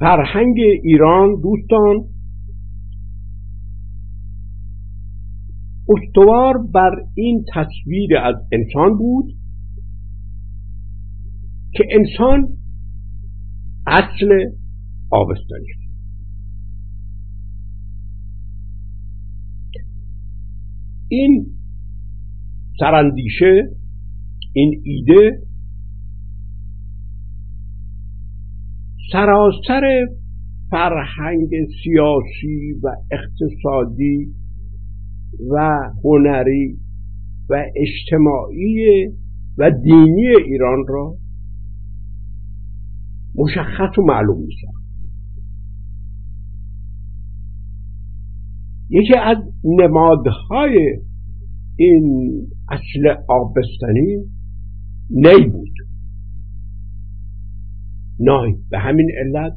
فرهنگ ایران دوستان. استوار بر این تصویر از انسان بود که انسان اصل آبستانی این سرندیشه این ایده سراسر فرهنگ سیاسی و اقتصادی و هنری و اجتماعی و دینی ایران را مشخص و معلوم می یکی از نمادهای این اصل آبستنی نی بود. نای. به همین علت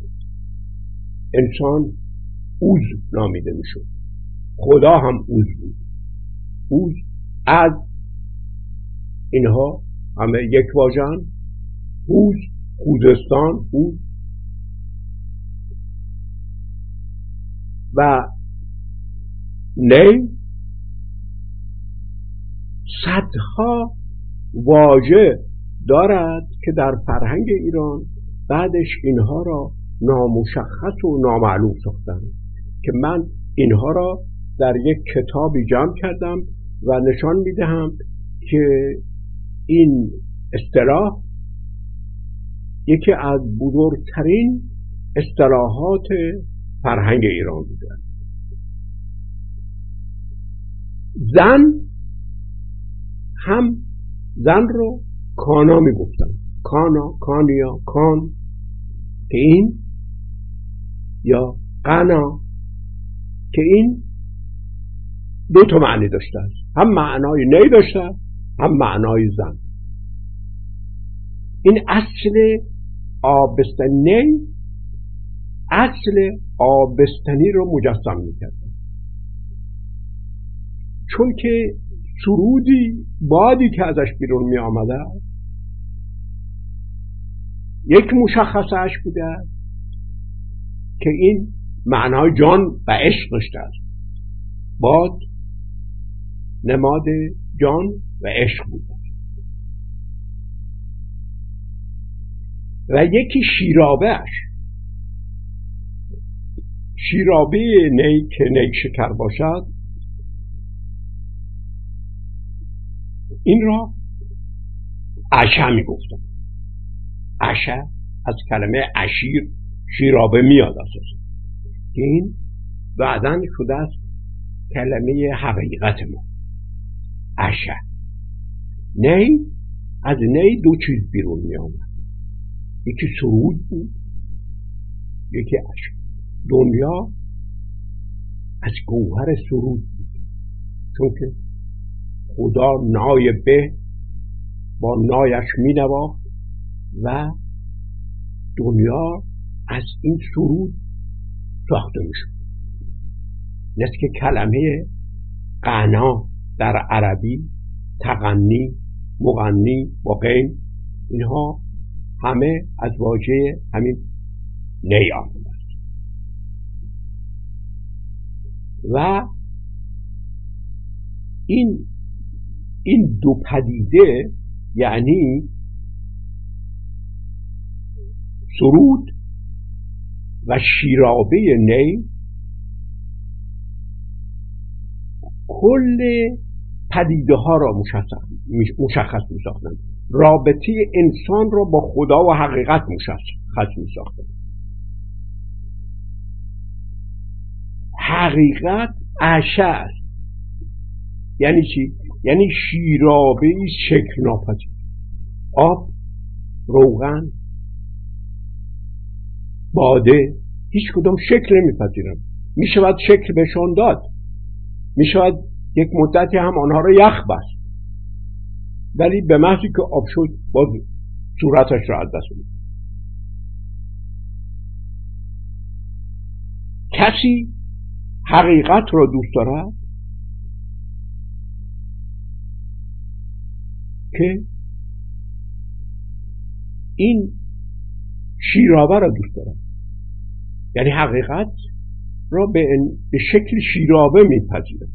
انسان اوز نامیده می‌شد. خدا هم اوز بود. اوز از اینها همه یک واژن. اوز خوزستان اوز و نی صدها واژه دارد که در فرهنگ ایران بعدش اینها را نامشخص و نامعلوم ساختن که من اینها را در یک کتابی جمع کردم و نشان می‌دهم که این اصطلاح یکی از بزرگترین اصطلاحات فرهنگ ایران بوده. زن هم زن رو کانا می‌گفتن. کانا کانیا کان. که این یا قنا که این دو تا معنی داشته است هم معنای نی داشته هم معنای زن. این اصل آبستنی اصل آبستنی رو مجسم می‌کرد. چون که سرودی بادی که ازش بیرون می آمده یک مشخصش بوده که این معنای جان و عشق داشته است. باد نماد جان و عشق بوده. و یکی شیرابهش شیرابه نی که نی شکر باشد. این را عشه می گفتم عشه از کلمه عشیر شیرابه میاد اساسا. که این بعدا شده است کلمه حقیقت ما. عشه نی از نی دو چیز بیرون می آمد یکی سرود بود یکی عشه دنیا از گوهر سرود بود. چون که خدا نای به با نایش می نواخت و دنیا از این سرود ساخته می شد که کلمه قنا در عربی تغنی مغنی با قین اینها همه از واژه همین نی آمده و این این دو پدیده یعنی سرود و شیرابه نی کل پدیده ها را مشخص می ساختن رابطه انسان را با خدا و حقیقت مشخص می ساختن حقیقت عشه یعنی چی؟ یعنی شیرابه شکل ناپذیر. آب روغن باده هیچ کدام شکل نمیپذیرن می‌شود شکل بهشان داد. می‌شود یک مدتی هم آنها را یخ بست. ولی به محضی که آب شد باز صورتش را از دست میده کسی حقیقت را دوست دارد؟ که این شیرابه را دوست دارم یعنی حقیقت را به, به شکل شیرابه میپذیرد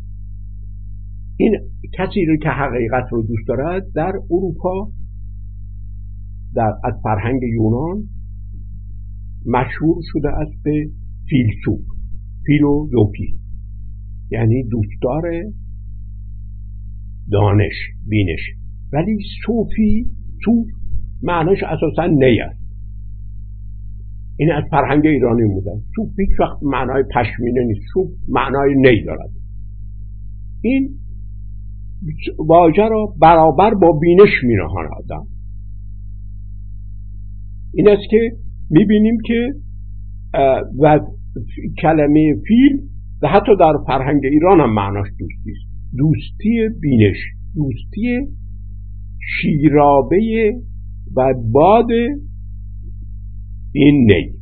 این کسی رو که حقیقت رو دوست دارد در اروپا در از فرهنگ یونان مشهور شده است به فیلسوف فیلوزوفی. یعنی دوستدار دانش بینش. ولی صوفی صوف معناش اساسا نی است. این از فرهنگ ایرانی بوده صوف هیچ وقت معنای پشمینه نیست. صوف معنای نی دارد. این واژه را برابر با بینش می آدم. این است که می‌بینیم که و کلمه فیل و حتی در فرهنگ ایران هم معناش دوستی است. دوستی بینش دوستی شیرابه و باد این نی.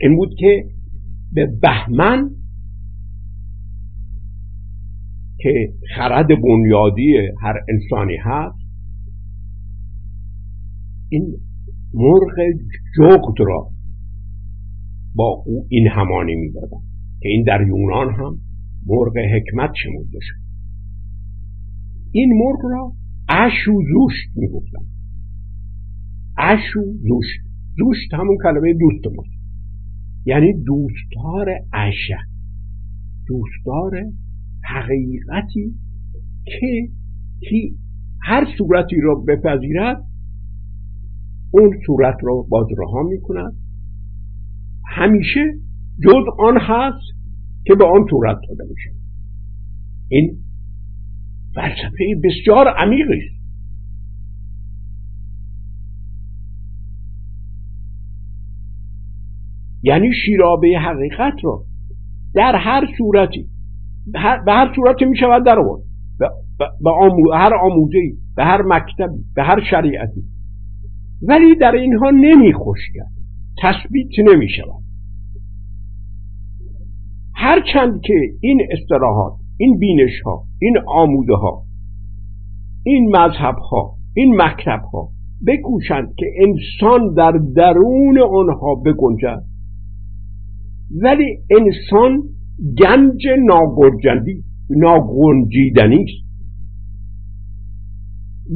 این بود که به بهمن که خرد بنیادی هر انسانی هست این مرغ جغد را با او این همانی می‌دادن که این در یونان هم مرغ حکمت شمرده شد. این مرغ را اشو زوشت می‌گفتن. اشو زوشت زوشت همون کلمه دوست ماست یعنی دوستار اشه دوستار حقیقتی که کی هر صورتی را بپذیرد اون صورت را باز رها می کند همیشه جز آن هست که به آن صورت داده میشه این فلسفه بسیار عمیقی است. یعنی شیرابه حقیقت را در هر صورتی به هر صورتی می شود در آورد. به هر آموزه به هر مکتبی به هر شریعتی. ولی در اینها نمی کرد. تثبیت نمی شود. هرچند که این استراحات این بینش ها این آموده ها این مذهب ها این مکتب ها بکوشند که انسان در درون آنها بگنجد. ولی انسان گنج ناگنجندی ناگنجیدنی است.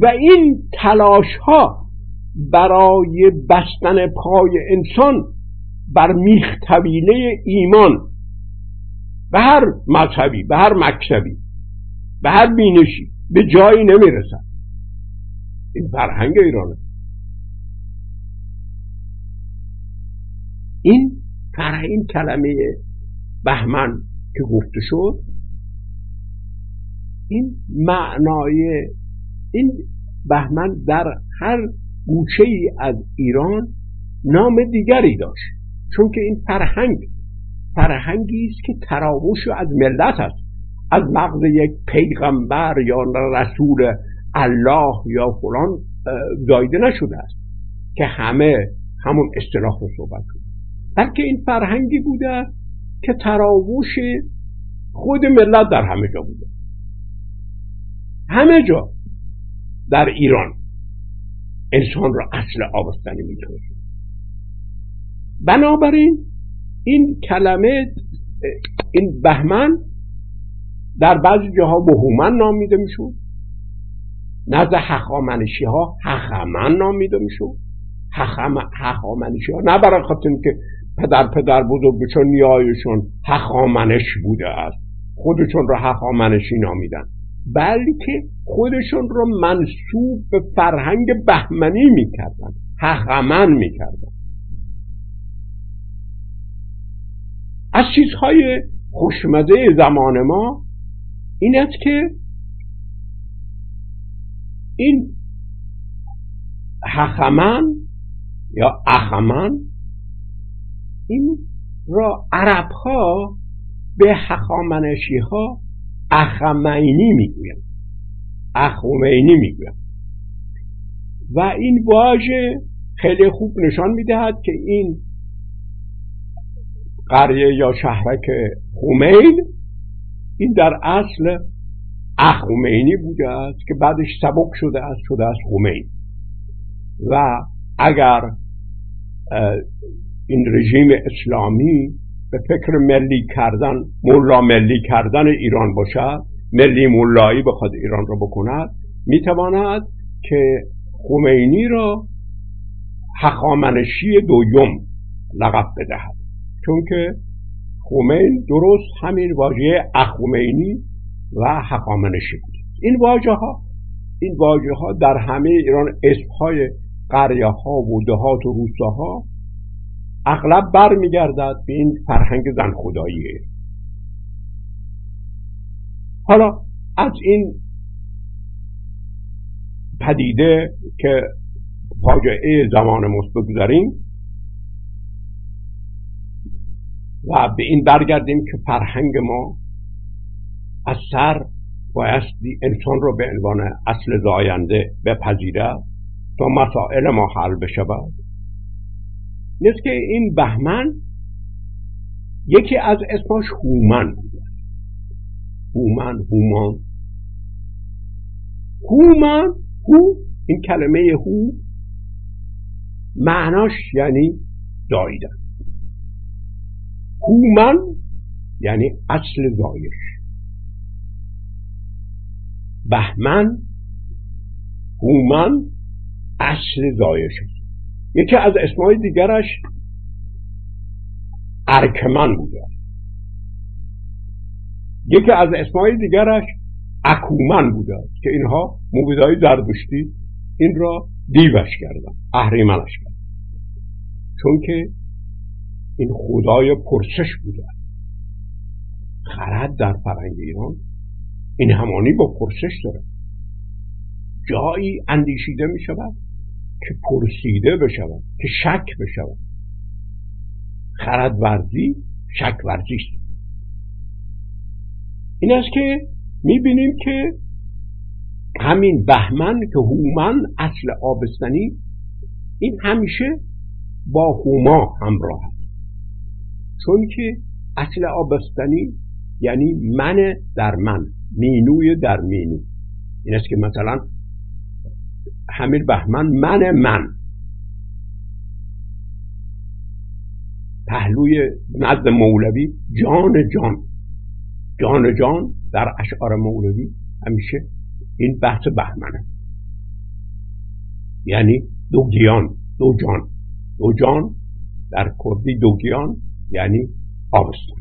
و این تلاش ها برای بستن پای انسان بر میخ ایمان به هر مذهبی به هر مکتبی به هر بینشی به جایی نمی‌رسد. این فرهنگ ایرانه. فرهنگ این کلمه بهمن که گفته شد این معنای این بهمن در هر گوشه ای از ایران نام دیگری داشت. چون که این فرهنگ فرهنگی است که تراوش از ملت است. از مغز یک پیغمبر یا رسول الله یا فلان زایده نشده است که همه همون اصطلاح رو صحبت کنه. بلکه این فرهنگی بوده که تراوش خود ملت در همه جا بوده. همه جا در ایران انسان را اصل آبستنی می‌دانست بنابراین این کلمه این بهمن در بعضی جاها بهومن نامیده می‌شد نزد هخامنشی ها هخمن نامیده می‌شد هخامنشی ها نه برای خاطر که پدر پدر بزرگشون نیایشون هخامنش بوده است. خودشون را هخامنشی نامیدن. بلکه خودشون را منصوب به فرهنگ بهمنی می‌کردن. هخمن می‌کردن. از چیزهای خوشمزه زمان ما این است که این هخمن یا اخمن این را عرب ها به هخامنشی ها اخمینی می‌گویند. اخومینی می‌گویند. و این واژه خیلی خوب نشان می‌دهد که این قریه یا شهرک خومین این در اصل اخومینی بوده است که بعدش سبک شده است شده است خومین و اگر این رژیم اسلامی به فکر ملی کردن ملا ملی کردن ایران باشد ملی ملایی بخواد ایران را بکند می‌تواند که خمینی را حقامنشی دویم لقب بدهد. چون که خمین درست همین واژه اخومینی و حقامنشی بود. این واژه ها این واژه ها در همه ایران اسم های قریه ها و دهات و روستاها اغلب برمیگردد به این فرهنگ زن خدایی حالا از این پدیده که فاجعه زمان مست بگذاریم و به این برگردیم که فرهنگ ما از سر بایستی انسان رو به عنوان اصل زاینده بپذیرد تا مسائل ما حل بشود. نیست که این بهمن یکی از اسماش هومن بوده هومن هومان. هومن هو این کلمه هو معناش یعنی زاییدن هومن یعنی اصل زایش. بهمن هومن اصل زایش است یکی از اسمای دیگرش ارکمن بوده. یکی از اسمای دیگرش اکومن بوده که اینها موبیدهای زردشتی این را دیوش کردن اهریمنش کردن. چون که این خدای پرسش بوده. خرد در فرهنگ ایران این همانی با پرسش داره. جایی اندیشیده می شود که پرسیده بشود که شک بشود خرد ورزی شک ورزی است. این است که می بینیم که همین بهمن که هومن اصل آبستنی این همیشه با هوما همراه است. چون که اصل آبستنی یعنی من در من مینوی در مینو. این است که مثلا همین بهمن من من. پهلوی نزد مولوی جان جان. جان جان در اشعار مولوی همیشه این بحث بهمنه. یعنی دو گیان دو جان. دو جان در کردی دو گیان یعنی آبستان.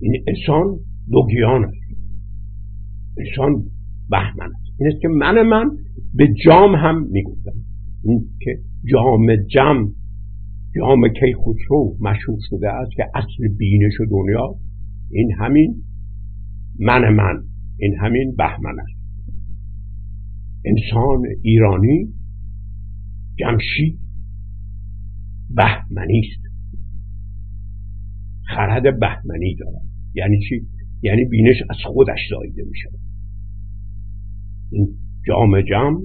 این انسان دو گیان است. انسان بهمن است. این است که من من به جام هم می‌گفتم. این که جام جم جام کیخسرو مشهور شده است که اصل بینش دنیا. این همین من من این همین بهمن است. انسان ایرانی جمشید بهمنی است. خرد بهمنی دارد. یعنی چی؟ یعنی بینش از خودش زایده می شود این جام جم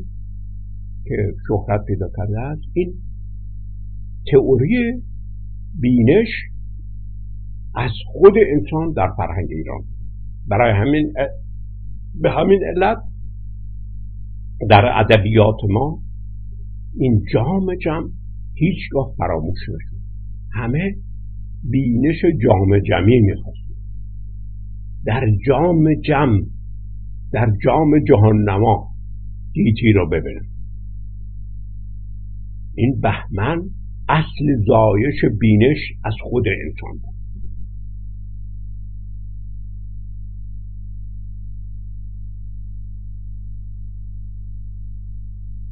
که شهرت پیدا کرده است این تئوری بینش از خود انسان در فرهنگ ایران. برای همین به همین علت در ادبیات ما این جام جم هیچگاه فراموش نشد. همه بینش جام جمی می‌خواست در جام جم در جام جهان نما گیتی رو ببینن این بهمن اصل زایش بینش از خود انسان بود.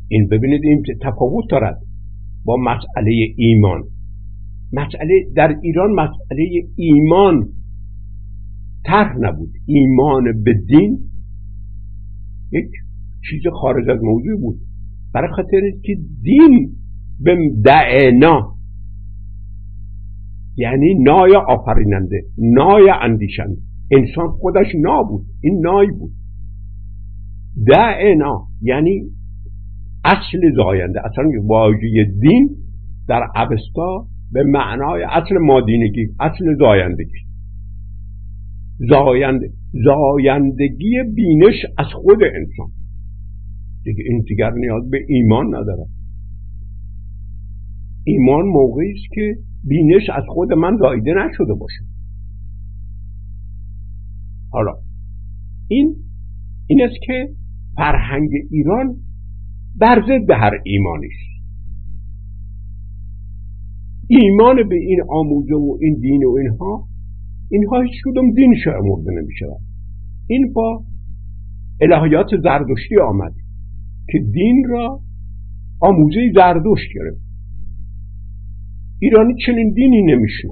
این ببینید این تفاوت دارد با مسئله ایمان. مسئله در ایران مسئله ایمان طرح نبود. ایمان به دین یک چیز خارج از موضوع بود. برای خاطر که دین به دعنا یعنی نای آفریننده نای اندیشنده. انسان خودش نا بود این نای بود. دعنا یعنی اصل زاینده اصلا واژه دین در عبستا به معنای اصل مادینگی اصل زایندگی. زایند زایندگی بینش از خود انسان. دیگه این دیگر نیاز به ایمان نداره ایمان موقعی است که بینش از خود من زایده نشده باشه. حالا این این است که فرهنگ ایران بر ضد هر ایمانی است. ایمان به این آموزه و این دین و اینها اینها هیچ کدوم دین شمرده نمی این با الهیات زردشتی آمد که دین را آموزه زردشت گرفت. ایرانی چنین دینی نمیشنه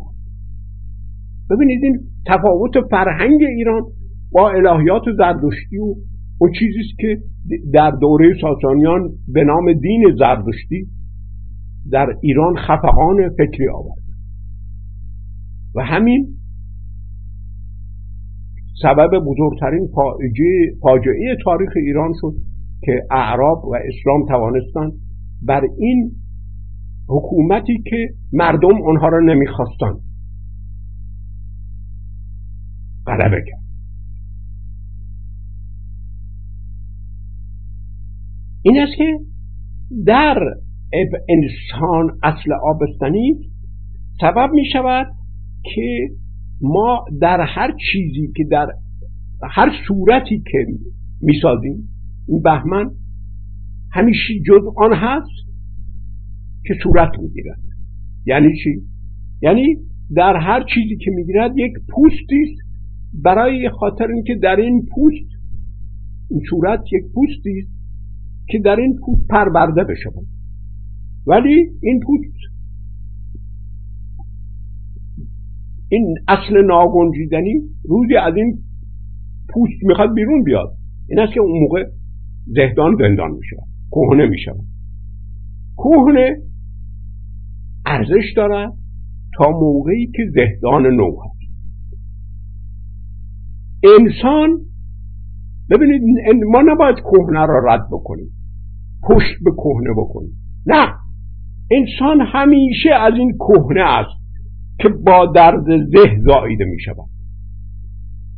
ببینید این تفاوت فرهنگ ایران با الهیات زردشتی و اون چیزیست که در دوره ساسانیان به نام دین زردشتی در ایران خفقان فکری آورد. و همین سبب بزرگترین فاجعه تاریخ ایران شد که اعراب و اسلام توانستند بر این حکومتی که مردم آنها را نمی‌خواستند غلبه کرد. این است که در انسان اصل آبستنی سبب می شود که ما در هر چیزی که در هر صورتی که می‌سازیم این بهمن همیشه جز آن هست که صورت می‌گیرد. یعنی چی؟ یعنی در هر چیزی که می‌گیرد یک پوستی است. برای خاطر اینکه در این پوست این صورت یک پوستی است که در این پوست پرورده بشود. ولی این پوست این اصل ناگنجیدنی روزی از این پوست می‌خواد بیرون بیاد. این است که اون موقع زهدان زندان میشه کهنه میشه کهنه ارزش دارد تا موقعی که زهدان نو هست. انسان ببینید ما نباید کهنه را رد بکنیم پشت به کهنه بکنیم. نه انسان همیشه از این کهنه است. که با درد زه زایده می شود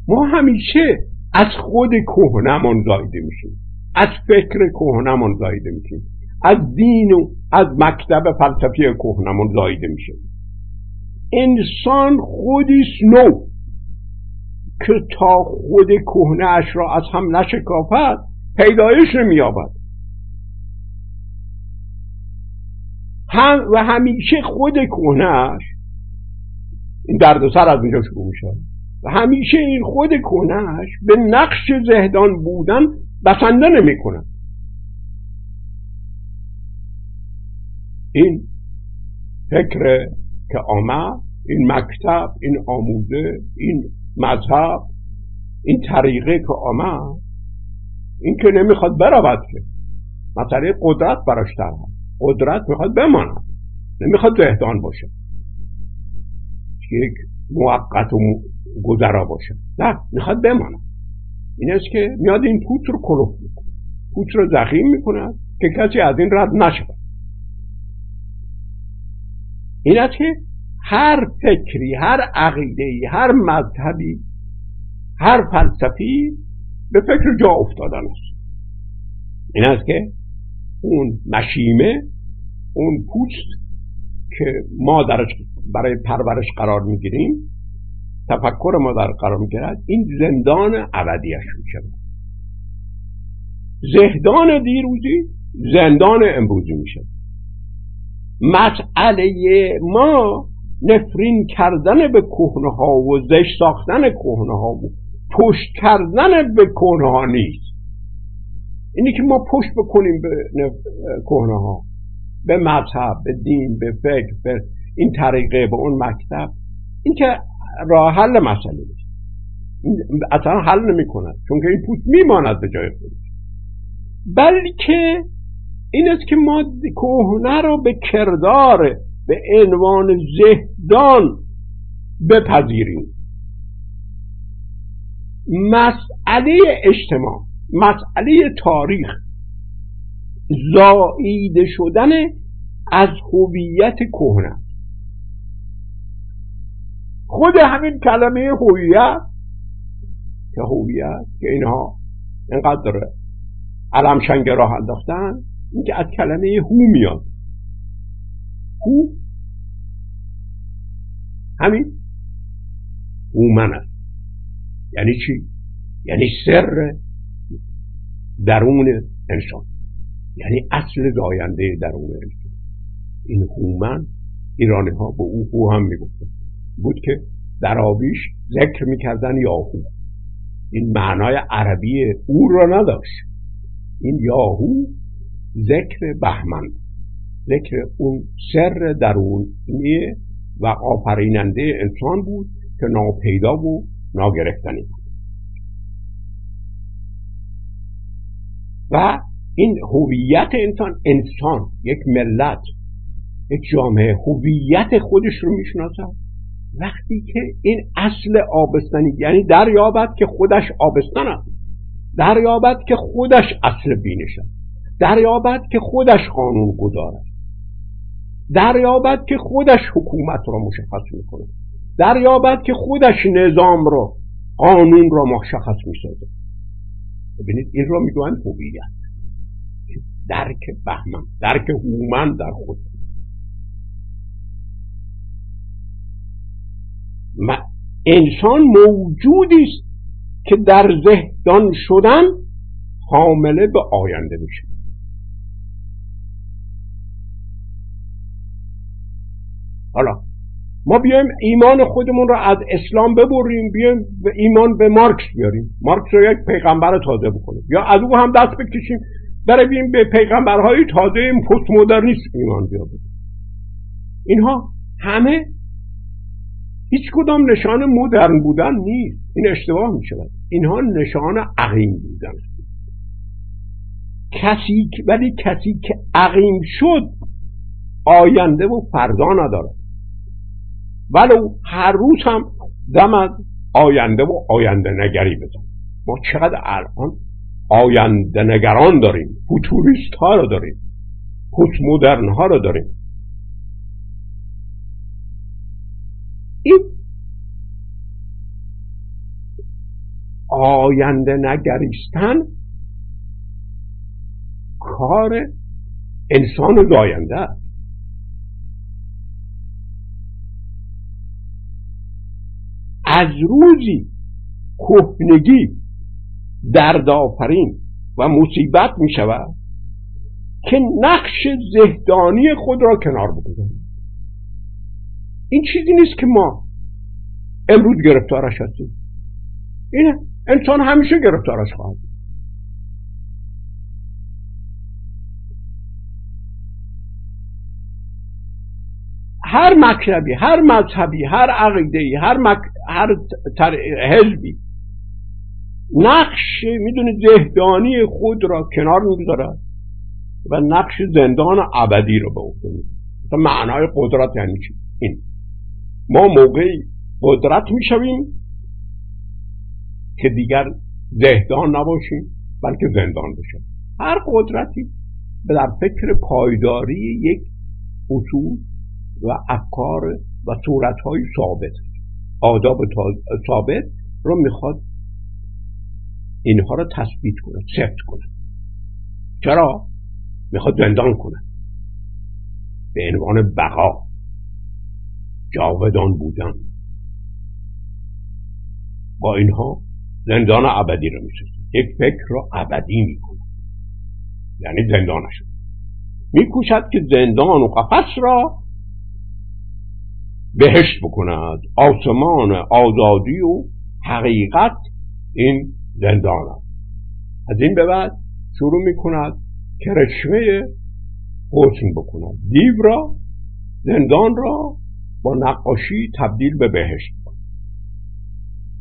ما همیشه از خود کهنمان زایده میشیم. از فکر کهنمان زایده میشیم. از دین و از مکتب فلسفی کهنمان زایده میشیم. انسان خودیست نو. که تا خود اش را از هم نشکافد پیدایش نمییابد. هم و همیشه خود کهنهاش این دردسر از اونجا شروع میشه. و همیشه این خود کنش به نقش زهدان بودن بسنده نمی‌کنه. این فکر که آمد این مکتب این آموزه این مذهب این طریقه که آمد این که نمی‌خواد برود که. مسئله قدرت براش هست قدرت می‌خواد بماند. نمی‌خواد زهدان باشه. یک موقت و گذرا باشه. نه می‌خواد بماند. این است که میاد این پوت رو کلوف می‌کنه. پوت رو زخیم می‌کنه که کسی از این رد نشود. این است که هر فکری هر عقیده هر مذهبی هر فلسفی به فکر جا افتادن است. این است که اون مشیمه اون پوست که ما درش برای پرورش قرار می‌گیریم. تفکر ما در قرار می‌گیرد. این زندان ابدیش میشه زهدان دیروزی زندان امروزی میشه مسئله ما نفرین کردن به کهنه ها و زشت ساختن کهنه ها و پشت کردن به کهنه ها نیست. اینی که ما پشت بکنیم به کهنه ها به مذهب به دین به فکر به این طریقه به اون مکتب این که راه حل مسئله نیست اصلا حل نمی کند چون که این پوست میماند به جای خودش. بلکه این است که ما کهنه رو به کردار به عنوان زهدان بپذیریم. مسئله اجتماع مسئله تاریخ زاییده شدن از هویت کهنه. خود همین کلمه هویت که هویت؟ که اینها اینقدر علم شنگ راه انداختن این که از کلمه هو میاد. هو؟ همین؟ هومن است. یعنی چی؟ یعنی سر درون انسان. یعنی اصل زاینده درون انسان. این هومن ایرانی ها به او هو هم می‌گفتن. بود که در آبیش ذکر می‌کردن یاهو. این معنای عربی او را نداشت. این یاهو ذکر بهمن ذکر اون سر درونی و آفریننده انسان بود که ناپیدا و ناگرفتنی بود. و این هویت انسان انسان یک ملت یک جامعه هویت خودش رو می‌شناسد. وقتی که این اصل آبستنی یعنی دریابد که خودش آبستن است دریابد که خودش اصل بینش است دریابد که خودش قانون گدار است دریابد که خودش حکومت را مشخص می‌کنه دریابد که خودش نظام را قانون را مشخص می‌سازه ببینید این را می‌گویند هویت درک بهمن درک هومن در خود. انسان موجودی است که در ذهدان شدن حامله به آینده میشه. حالا ما بیایم ایمان خودمون رو از اسلام ببریم بیایم به ایمان به مارکس بیاریم. مارکس رو یک پیغمبر تازه بکنیم. یا از او هم دست بکشیم برویم به پیغمبرهای تازه پست مدرنیسم ایمان بیاریم اینها همه هیچ کدام نشان مدرن بودن نیست. این اشتباه می شود اینها نشان عقیم بودن. کسی ولی کسی که عقیم شد آینده و فردا ندارد. ولو هر روز هم دم از آینده و آینده نگری بزن. ما چقدر الان آینده نگران داریم. فوتوریست ها رو داریم. پست مدرن ها رو داریم. این آینده نگریستن کار انسان زاینده است. از روزی کهنگی دردآفرین و مصیبت می شود که نقش زهدانی خود را کنار بگذاریم این چیزی نیست که ما امروز گرفتارش هستیم. اینه. انسان همیشه گرفتارش خواهد هر مکتبی هر مذهبی هر عقیده هر, مک... هر تر... حزبی نقش می‌دونید زهدانی خود را کنار می‌گذارد و نقش زندان ابدی رو به عهده می‌گیرد معنای قدرت یعنی چی؟ این. ما موقعی قدرت می‌شویم که دیگر زهدان نباشیم بلکه زندان بشیم. هر قدرتی در فکر پایداری یک اصول و افکار و صورتهای ثابت. آداب ثابت رو می‌خواد اینها رو تثبیت کنه ثبت کنه. چرا؟ می‌خواد زندان کنه. به عنوان بقا. جاودان بودن. با اینها زندان ابدی رو می‌سازه یک فکر رو ابدی می‌کنه یعنی زندانش. میکوشد که زندان و قفس را بهشت بکند. آسمان آزادی و حقیقت این زندان است. از این به بعد شروع می‌کند که رشوه حسن بکند. دیو را زندان را با نقاشی تبدیل به بهشت.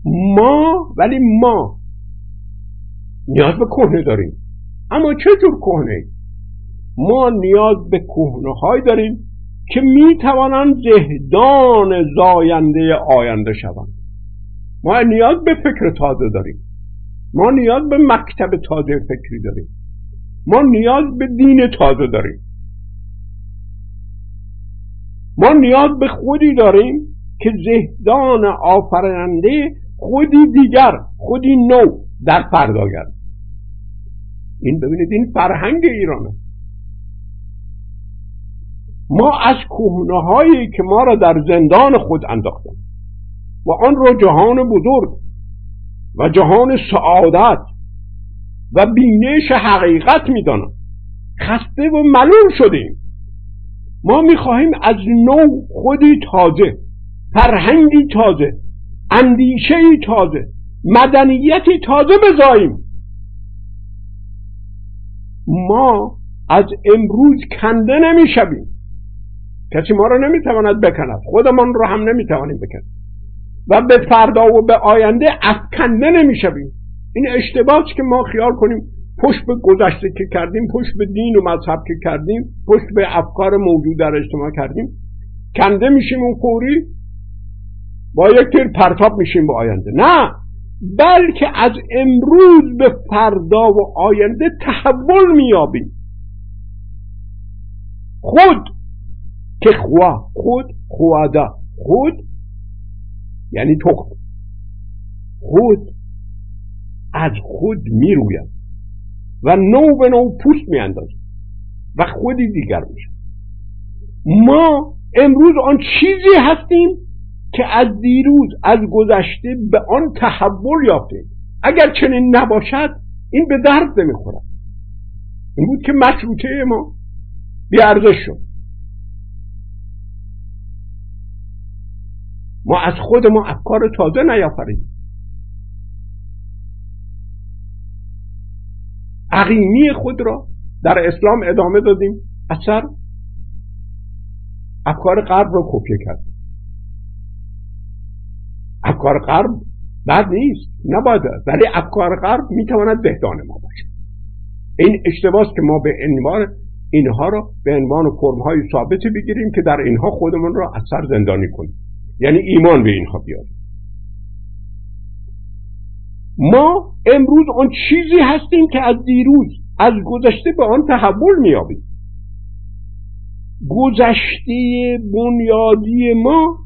ما ولی ما نیاز به کهنه داریم. اما چه جور کهنه؟ ما نیاز به کهنه داریم که می توانند زهدان زاینده آینده شوند. ما نیاز به فکر تازه داریم. ما نیاز به مکتب تازه فکری داریم. ما نیاز به دین تازه داریم. ما نیاز به خودی داریم که زهدان آفریننده خودی دیگر خودی نو در پرداگر این ببینید این فرهنگ ایرانه. ما از کهنه هایی که ما را در زندان خود انداختن و آن را جهان بزرگ و جهان سعادت و بینش حقیقت می‌دانم خسته و ملول شدیم. ما می‌خواهیم از نو خودی تازه فرهنگی تازه اندیشه تازه مدنیتی تازه بزاییم. ما از امروز کنده نمی‌شویم. کسی ما رو نمی‌تواند بکند. خودمان رو هم نمی‌توانیم بکنیم و به فردا و به آینده افکنده نمی‌شویم. این اشتباهی که ما خیال کنیم پشت به گذشته که کردیم پشت به دین و مذهب که کردیم پشت به افکار موجود در اجتماع کردیم. کنده میشیم اون فوری با یک تیر پرتاب میشیم به آینده. نه بلکه از امروز به فردا و آینده تحول میابیم خود که خوا خود خواده خود یعنی تخم. خود از خود می‌روید. و نو به نو پوست میاندازد و خودی دیگر میشه. ما امروز آن چیزی هستیم که از دیروز از گذشته به آن تحول یافتیم. اگر چنین نباشد این به درد نمی‌خورد این بود که مشروطه ما بیارزش شد. ما از خود ما افکار تازه نیافریدیم. عقیمی خود را در اسلام ادامه دادیم. اثر افکار غرب را کپیه کرد. افکار غرب بد نیست نباید. ولی افکار غرب می‌تواند بهدان ما باشد. این اشتباس که ما به عنوان اینها را به عنوان فرمهای ثابتی بگیریم که در اینها خودمون را اثر زندانی کنیم. یعنی ایمان به اینها بیاریم. ما امروز آن چیزی هستیم که از دیروز از گذشته به آن تحول میابیم گذشته بنیادی ما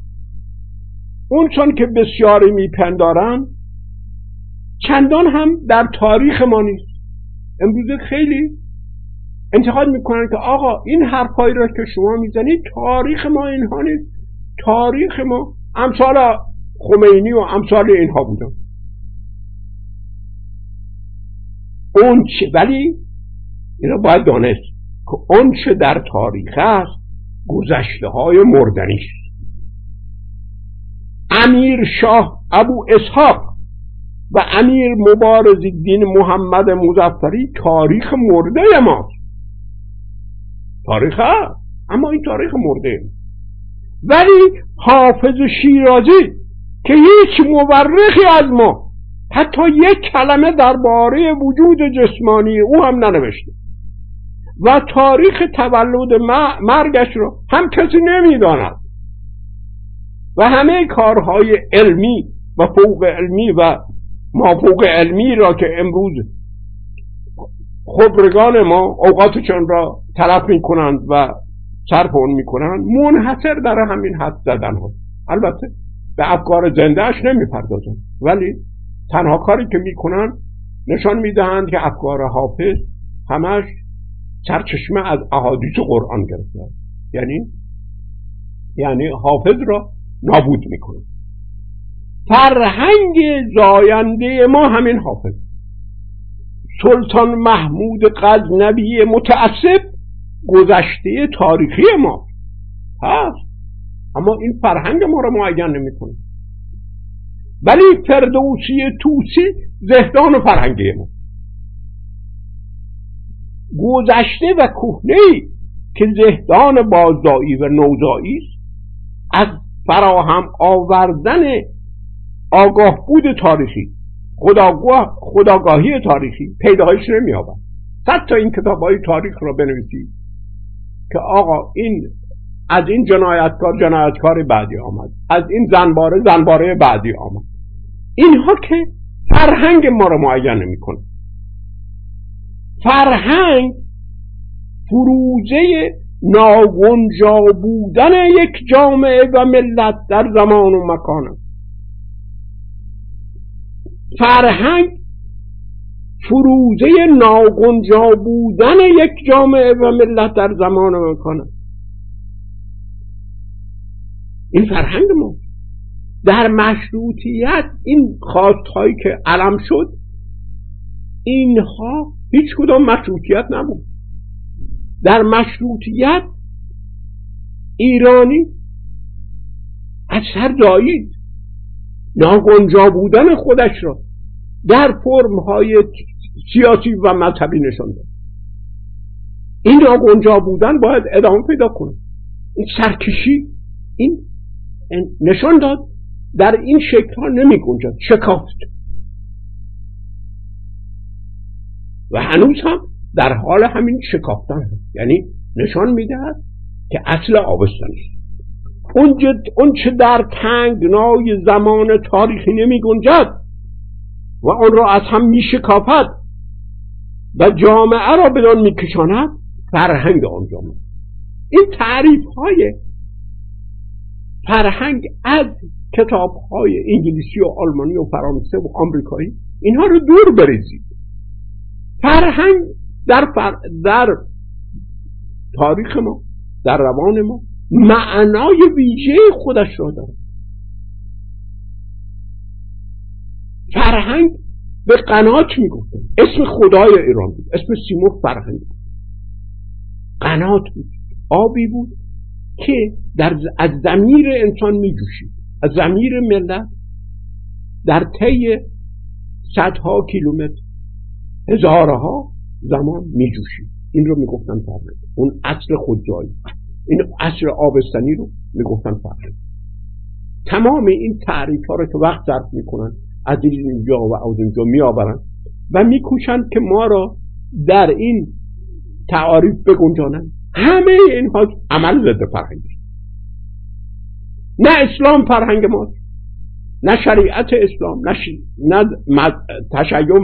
اون چون که بسیاری میپندارن چندان هم در تاریخ ما نیست. امروز خیلی انتقاد می‌کنن که آقا این حرفهایی را که شما می‌زنید تاریخ ما اینها نیست. تاریخ ما امثال خمینی و امثال اینها بودن اون چه ولی اینا باید دانست که اون چه در تاریخ است گذشته های مردنی است. امیر شاه ابو اسحاق و امیر مبارز دین محمد مزفری تاریخ مرده ماست. تاریخ هست اما این تاریخ مرده. ولی حافظ شیرازی که هیچ مورخی از ما حتی یک کلمه درباره وجود جسمانی او هم ننوشته. و تاریخ تولد مرگش رو هم کسی نمی‌داند. و همه کارهای علمی و فوق علمی و مافوق علمی را که امروز خبرگان ما اوقاتشان را تلف می کنند و صرف اون می کنند منحصر در همین حد زدن ها. البته به افکار زندهش نمی پردازن ولی تنها کاری که می‌کنن نشان می‌دهند که افکار حافظ همش سرچشمه از احادیث قرآن گرفته یعنی یعنی حافظ را نابود می‌کنه. فرهنگ زاینده ما همین حافظ. سلطان محمود غزنوی متعصب گذشته تاریخی ما. هست اما این فرهنگ ما را معین نمی‌کنه ولی فردوسی توسی زهدان فرهنگی ما. گذشته و کهنه که زهدان بازدایی و نوزایی است از فراهم آوردن آگاه بود تاریخی خداگاه خداگاهی تاریخی پیدایش نمی آورد این کتاب های تاریخ را بنویسید که آقا این از این جنایتکار جنایتکار بعدی آمد. از این زنباره زنباره بعدی آمد. اینها که فرهنگ ما رو معین می‌کنه فرهنگ فروزه ناگنجا بودن یک جامعه و ملت در زمان و مکان. فرهنگ فروزه ناگنجا بودن یک جامعه و ملت در زمان و مکان. این فرهنگ ما. در مشروطیت این خواستهایی که علم شد اینها هیچ کدام مشروطیت نبود. در مشروطیت ایرانی از سر جایید. ناگنجا بودن خودش را در های سیاسی و مذهبی نشان داد. این ناگنجا بودن باید ادامه پیدا کنه. این سرکشی این نشان داد در این شکل ها نمی گنجد شکافت. و هنوز هم در حال همین شکافتن هست. یعنی نشان می‌دهد که اصل آبستان است. اون چه در تنگنای زمان تاریخی نمی گنجد و آن را از هم می شکافد و جامعه را بدان می کشاند فرهنگ آن جامعه. این تعریف های فرهنگ از کتاب های انگلیسی و آلمانی و فرانسه و آمریکایی اینها رو دور بریزید. فرهنگ در, در تاریخ ما در روان ما معنای ویژه خودش را دارد فرهنگ به قنات می‌گفتن اسم خدای ایران بود. اسم سیمور فرهنگ بود. قنات بود. آبی بود. که در از زمیر انسان میجوشید از زمیر ملت در طی صدها کیلومتر هزارها زمان میجوشید این رو می‌گفتن فرهنگ. اون اصل خودجایی. این اصل آبستنی رو می‌گفتن فرهنگ. تمام این تعریف ها رو که وقت ظرف می‌کنن از اینجا و از اونجا میآورن و میکوشند که ما را در این تعاریف بگنجانند. همه اینها عمل ضد فرهنگ نه اسلام فرهنگ ماست نه شریعت اسلام نه, ش... نه تشیع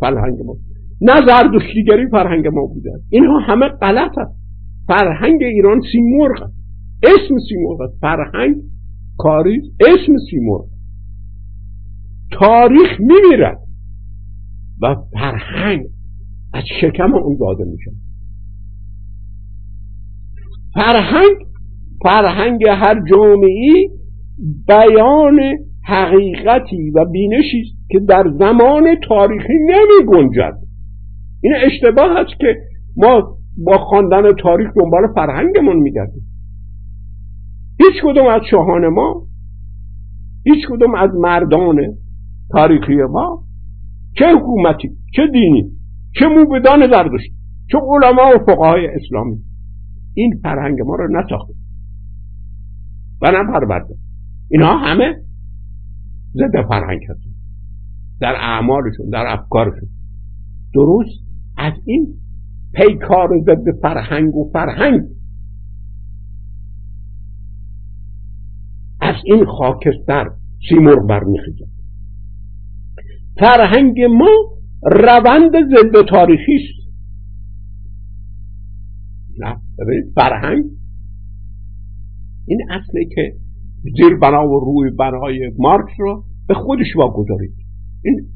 فرهنگ ما نه زردشتیگری فرهنگ ما بوده اینها همه غلط است. فرهنگ ایران سیمرغ است. اسم سیمرغ است. فرهنگ کاری اسم سیمرغ تاریخ میمیرد و فرهنگ از شکم اون داده میشه فرهنگ فرهنگ هر جامعی بیان حقیقتی و بینشی است که در زمان تاریخی نمی گنجد. این اشتباه است که ما با خواندن تاریخ دنبال فرهنگمون میگردیم هیچ کدوم از شاهان ما هیچ کدوم از مردان تاریخی ما چه حکومتی چه دینی چه موبدان زردشت چه علما و فقهای اسلامی. این فرهنگ ما رو نساخته. و نپرورده اینها همه ضد فرهنگ هستن. در اعمالشون در افکارشون. درست از این پیکار ضد فرهنگ و فرهنگ. از این خاکستر سیمور برمیخیزد فرهنگ ما روند ضد تاریخی است. فرهنگ. این اصلی که زیر بنا و روی بنای مارکس رو به خودش واگذارید. این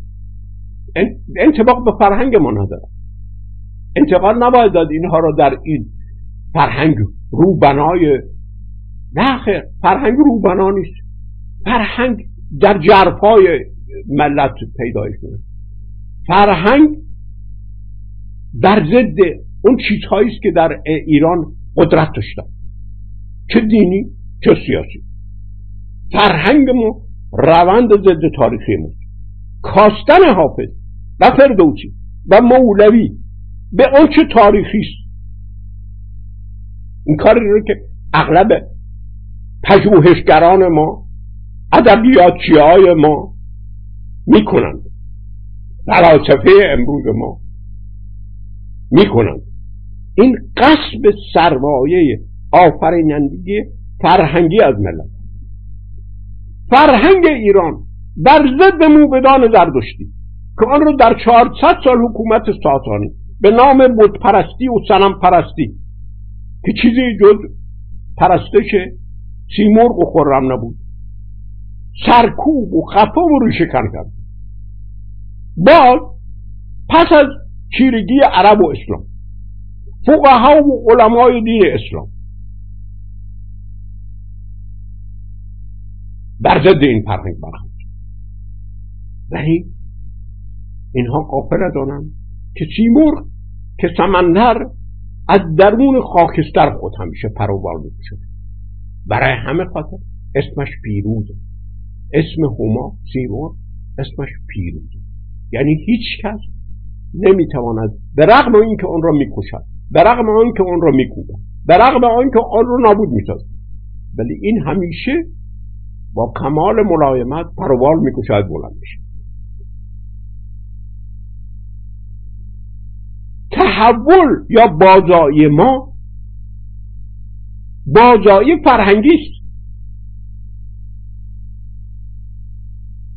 انتباق به فرهنگ ما نداره. انتقال نباید داد اینها رو در این فرهنگ رو بنای نه خیر فرهنگ رو بنا نیست. فرهنگ در جرفای ملت پیدایش میده فرهنگ در ضد اون چیزهایی است که در ایران قدرت داشتن. چه دینی چه سیاسی. فرهنگ ما روند ضد تاریخی ما کاستن حافظ و فردوسی و مولوی به چه تاریخی است. این کاری رو که اغلب پژوهشگران ما ادبیاتچی های ما می‌کنند. فلاسفه امروز ما می‌کنند. این قصب سرمایه آفرینندگی فرهنگی از ملت. فرهنگ ایران در ضد موبدان زردشتی که آن رو در 400 سال حکومت ساسانی به نام بود پرستی و سنم پرستی که چیزی جز پرستش سیمرغ و خرم نبود سرکوب و خفه و ریشکن کرد. باز پس از چیرگی عرب و اسلام فقها و علمای دین اسلام. بر ضد این فرهنگ برخورد. ولی اینها قافل دانند که سیمور که سمندر از درون خاکستر خود همیشه پروبال میشه برای همه خاطر اسمش پیروزه اسم هما سیمور اسمش پیروزه یعنی هیچ کس نمی‌تواند به رغم اینکه اون را می‌کشد به رغم آنکه اون را میکوبد به رغم آنکه آن را نابود می‌سازد. ولی این همیشه با کمال ملایمت پروال می‌کشد بلند میشه. تحول یا بازایی ما بازایی فرهنگی است.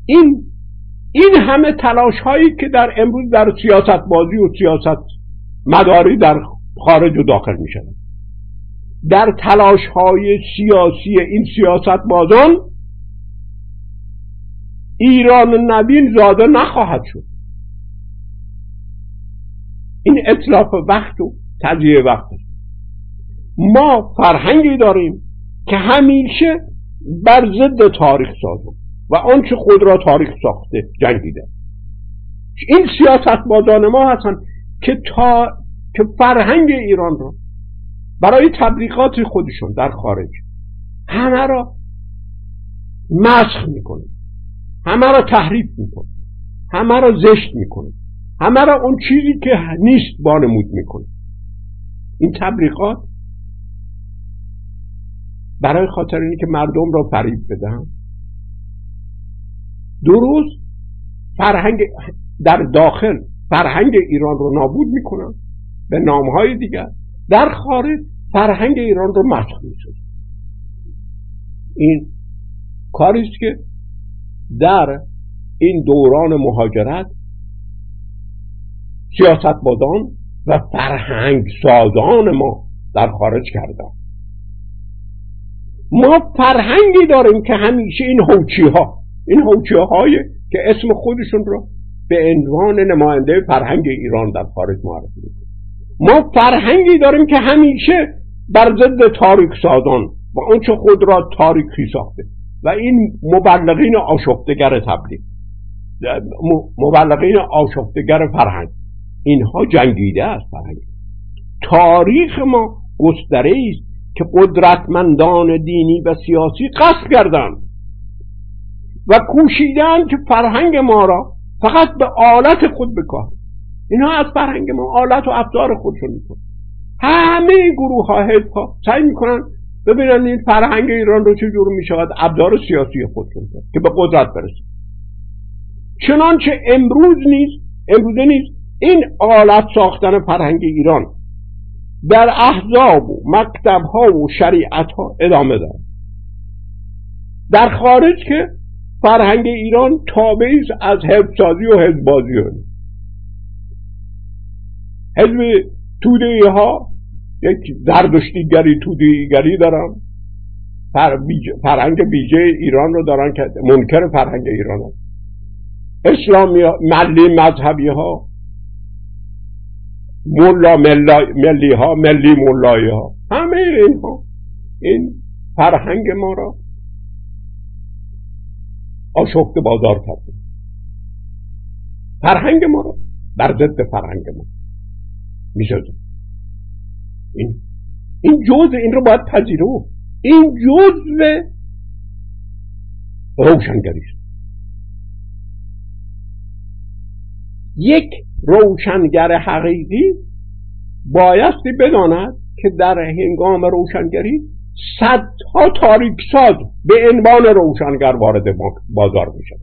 این این همه تلاش هایی که در امروز در سیاست بازی و سیاست مداری در خارج و داخل می شود در تلاش های سیاسی این سیاست بازان ایران نبین زاده نخواهد شد. این اطلاف وقت و تضییع وقت است. ما فرهنگی داریم که همیشه بر ضد تاریخ سازم و آنچه خود را تاریخ ساخته جنگیده. این سیاست بازان ما هستند که تا که فرهنگ ایران را برای تبلیغات خودشون در خارج همه را مسخ می‌کنه. همه را تحریف می‌کنه. همه را زشت می‌کنه. همه را اون چیزی که نیست بانمود می‌کنه. این تبلیغات برای خاطر اینی که مردم را فریب بدن. درست فرهنگ در داخل فرهنگ ایران رو نابود می‌کنن. به نامهای دیگر. در خارج فرهنگ ایران رو مسخ می‌سازن این کاری است که در این دوران مهاجرت سیاست بازان و فرهنگ سازان ما در خارج کردن. ما فرهنگی داریم که همیشه این هوچی ها این هوچی های که اسم خودشون رو به عنوان نماینده فرهنگ ایران در خارج معرفی می‌کنن. ما فرهنگی داریم که همیشه بر ضد تاریک سازان و آنچه خود را تاریکی ساخته و این مبلغین آشفتگر تبلیغ مبلغین آشفتگر فرهنگ. اینها جنگیده است فرهنگ. تاریخ ما گستره است که قدرتمندان دینی و سیاسی قصد کردند و کوشیدن که فرهنگ ما را فقط به آلت خود بکار اینها از فرهنگ ما آلت و افزار خودشون می‌کنن. همه گروه ها حزب ها سعی می‌کنن ببینن این فرهنگ ایران رو چجور می‌شود ابزار سیاسی خودشون که به قدرت برسه. چنانچه امروز نیست امروزه نیست این آلت ساختن فرهنگ ایران در احزاب و مکتب ها و شریعت ها ادامه دارد در خارج که فرهنگ ایران تابعی از حزبسازی و حزبازی هست حزب توده ها یک زردشتیگری تودهیگری دارن فرهنگ بیجه ایران رو دارن که منکر فرهنگ ایران هست. اسلامی ملی مذهبی ها ملا ملی ها ملی ملایی ها همه اینها. این فرهنگ ما را آشفت بازار کرده. فرهنگ ما را بر ضد فرهنگ ما. می‌سازه این این جزء این رو باید پذیرو. این جزء روشنگری است یک روشنگر حقیقی بایستی بداند که در هنگام روشنگری صدها تاریک ساز به عنوان روشنگر وارد بازار می شود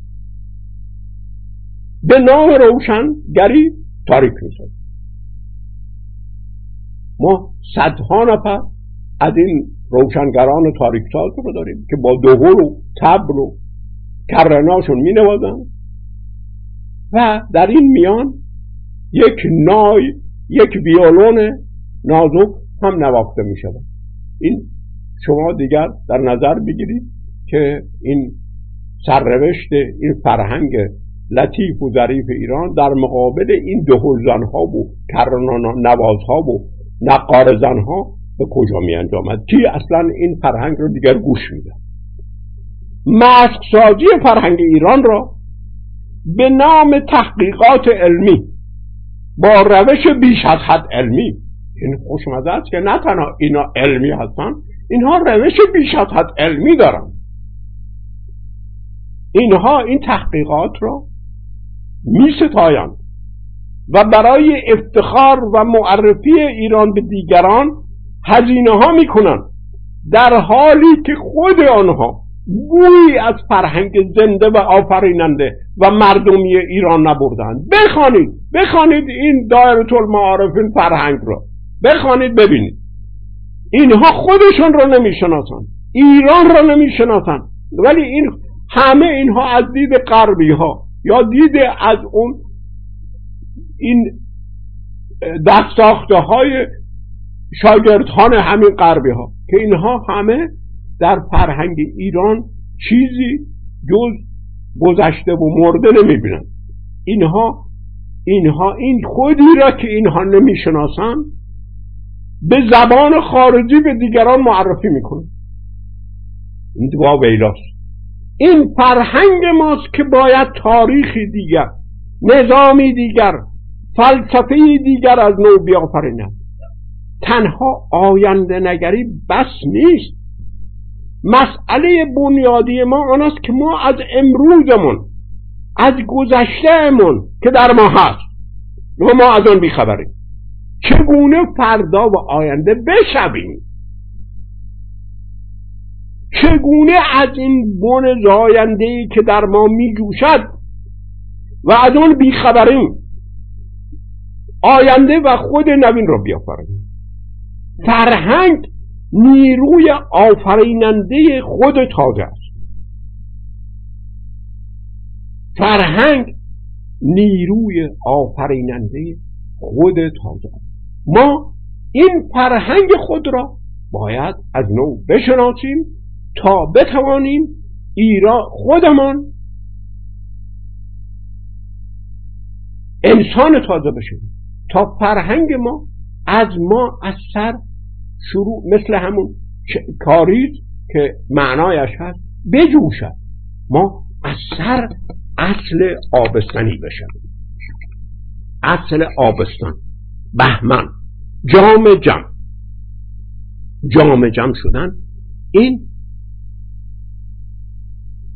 به نام روشنگری تاریک می شود ما صدها نفر از این روشنگران تاریک ساز رو داریم که با دهور و تبل و کرناشون می نوازن و در این میان یک نای یک ویولون نازک هم نواخته می شود این شما دیگر در نظر بگیرید که این سرنوشت این فرهنگ لطیف و ظریف ایران در مقابل این دهل ها و نواز ها و نقار ها به کجا می انجامد کی اصلا این فرهنگ رو دیگر گوش میده مسخ فرهنگ ایران را به نام تحقیقات علمی با روش بیش از حد علمی. این خوشمزه است که نه تنها اینا علمی هستن اینها روش بیش از حد علمی دارن. اینها این تحقیقات را می ستایند و برای افتخار و معرفی ایران به دیگران هزینه ها می کنند در حالی که خود آنها بویی از فرهنگ زنده و آفریننده و مردمی ایران نبردند. بخوانید بخوانید این دایره المعارف فرهنگ را. بخوانید ببینید. اینها خودشون را نمی‌شناسند. ایران را نمی‌شناسند. ولی این همه اینها از دید غربی ها یا دید از اون این دستاخته های شاگردان همین غربی ها که اینها همه در فرهنگ ایران چیزی جز گذشته و مرده نمی‌بینن. اینها اینها این خودی را که اینها نمی‌شناسن به زبان خارجی به دیگران معرفی می‌کنن. این دعا ویلاست این فرهنگ ماست که باید تاریخی دیگر نظامی دیگر فلسفه دیگر از نو بیافریند تنها آینده نگری بس نیست. مسئله بنیادی ما آن است که ما از امروزمون از گذشتهمون که در ما هست و ما از آن بیخبریم. چگونه فردا و آینده بشویم؟ چگونه از این بن زاینده ای که در ما می جوشد و از آن بیخبریم؟ آینده و خود نوین را بیافریم فرهنگ نیروی آفریننده خود تازه است. فرهنگ نیروی آفریننده خود تازه است. ما این فرهنگ خود را باید از نو بشناسیم تا بتوانیم ایران خودمان انسان تازه بشیم تا فرهنگ ما از ما از سر شروع مثل همون کاریز که معنایش هست بجوشد. ما از سر اصل آبستنی بشم اصل آبستان بهمن جام جم. جام جم شدن این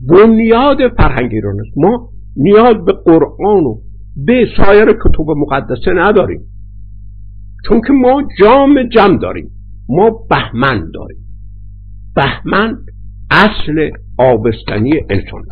بنیاد فرهنگ ایران است ما نیاز به قرآن و به سایر کتب مقدسه نداریم. چون که ما جام جم داریم. ما بهمن داریم. بهمن اصل آبستنی انسان